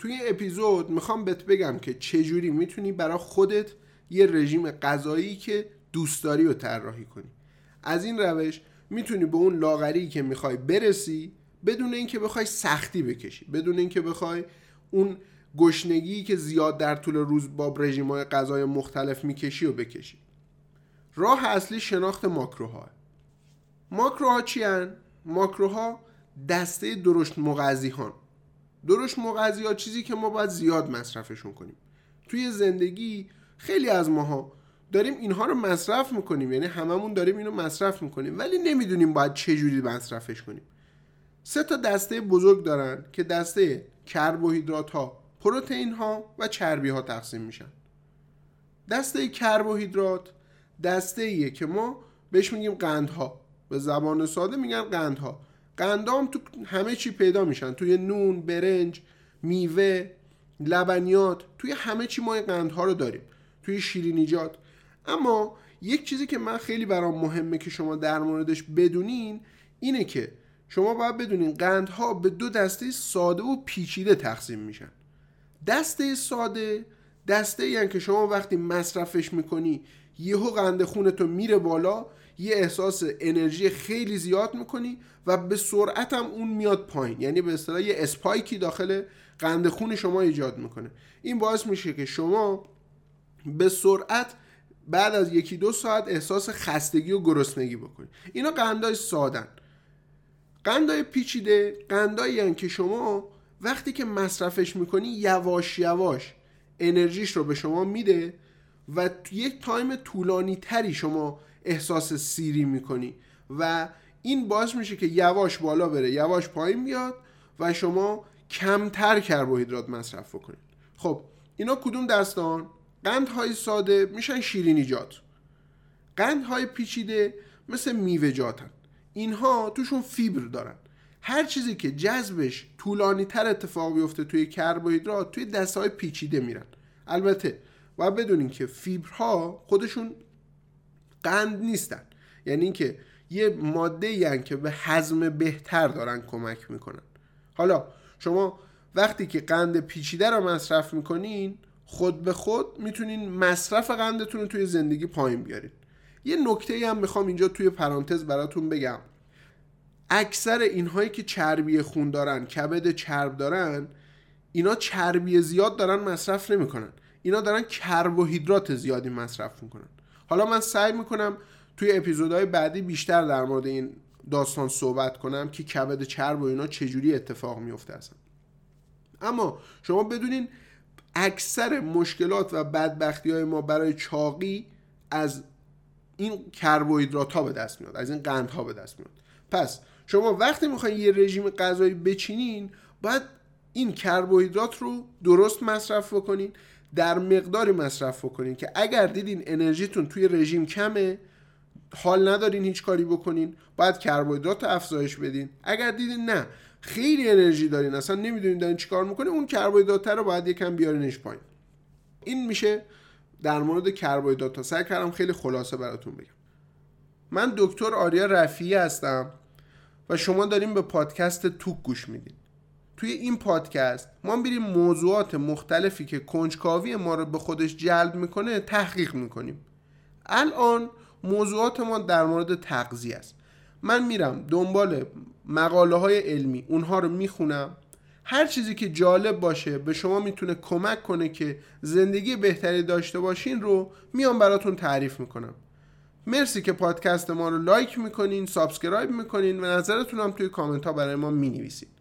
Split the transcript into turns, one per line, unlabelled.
توی این اپیزود می‌خوام بهت بگم که چجوری می‌تونی برای خودت یه رژیم غذایی که دوست داری رو طراحی کنی. از این روش می‌تونی به اون لاغری که می‌خوای برسی بدون اینکه بخوای سختی بکشی بدون اینکه بخوای اون گشنگی که زیاد در طول روز با رژیم های غذای مختلف می‌کشی و بکشی. راه اصلی شناخت ماکروها. ماکروها چی هن؟ ماکروها دسته درشت مغذی هان درشت مغذی چیزی که ما باید زیاد مصرفشون کنیم. توی زندگی خیلی از ماها داریم اینها رو مصرف می‌کنیم یعنی هممون داریم اینو مصرف می‌کنیم ولی نمی‌دونیم باید چه جوری مصرفش کنیم. سه تا دسته بزرگ دارن که دسته کربوهیدرات ها پروتئین ها و چربی ها تقسیم میشن. دسته کربوهیدرات دسته ایه که ما بهش میگیم قندها. به زبان ساده میگن قندها. قندها هم تو همه چی پیدا میشن. توی نون برنج میوه لبنیات توی همه چی ما قندها رو داریم. توی شیرینیجات اما یک چیزی که من خیلی برام مهمه که شما در موردش بدونین اینه که شما باید بدونین قندها به دو دسته ساده و پیچیده تقسیم میشن. دسته ساده دسته یعنی که شما وقتی مصرفش می‌کنی یهو قند خونتو میره بالا یه احساس انرژی خیلی زیاد می‌کنی و به سرعت هم اون میاد پایین. یعنی به اصطلاح یه اسپایکی داخل قند خون شما ایجاد می‌کنه. این باعث میشه که شما به سرعت بعد از یکی دو ساعت احساس خستگی و گرسنگی بکنید اینا قندای سادن. قندای پیچیده قندایی که شما وقتی که مصرفش می‌کنی یواش یواش انرژیش رو به شما میده و یک تایم طولانی تری شما احساس سیری می‌کنی. و این باعث میشه که یواش بالا بره یواش پایین بیاد و شما کمتر کربوهیدرات مصرف بکنید. خب اینا کدوم دستان؟ قندهای ساده میشن شیرینیجات قندهای پیچیده مثل میوه‌جاتن اینها توشون فیبر دارن. هر چیزی که جذبش طولانی تر اتفاق بیفته توی کربوهیدرات توی دسته های پیچیده میرن. البته باید بدونین که فیبرها خودشون قند نیستن. یعنی اینکه یه ماده یعنی که به هضم بهتر دارن کمک می‌کنن. حالا شما وقتی که قند پیچیده رو مصرف می‌کنین خود به خود می‌تونین مصرف قندتون رو توی زندگی پایین بیارین. یه نکته هم می‌خوام اینجا توی پرانتز براتون بگم. اکثر اینهایی که چربی خون دارن کبد چرب دارن اینا چربی زیاد دارن مصرف نمی‌کنن. اینا دارن کربوهیدرات زیادی مصرف می‌کنن. حالا من سعی می‌کنم توی اپیزودهای بعدی بیشتر در مورد این داستان صحبت کنم که کبد چرب و اینا چجوری اتفاق میفته اصلا. اما شما بدونین اکثر مشکلات و بدبختی های ما برای چاقی از این کربوهیدرات ها به دست میاد از این قند ها به دست میاد. پس شما وقتی می‌خواین یه رژیم غذایی بچینین باید این کربوهیدرات رو درست مصرف بکنین در مقداری مصرف بکنین که اگر دیدین انرژیتون توی رژیم کمه حال ندارین هیچ کاری بکنین باید کربوهیدرات افزایش بدین. اگر دیدین نه خیلی انرژی دارین اصلا نمی‌دونین دارین چیکار می‌کنین اون کربوهیدرات رو باید یکم بیارینش پایین. این میشه در مورد کربوهیدرات. سعی کردم خیلی خلاصه براتون بگم. من دکتر آریا رفیعی هستم و شما داریم به پادکست توک گوش میدین. توی این پادکست ما میریم موضوعات مختلفی که کنجکاوی ما رو به خودش جلب می‌کنه تحقیق می‌کنیم. الان موضوعات ما در مورد تغذیه است. من میرم دنبال مقاله های علمی اونها رو می‌خونم. هر چیزی که جالب باشه به شما می‌تونه کمک کنه که زندگی بهتری داشته باشین رو میام براتون تعریف می‌کنم. مرسی که پادکست ما رو لایک می‌کنین subscribe می‌کنین و نظرتون هم توی کامنت ها برای ما می‌نویسید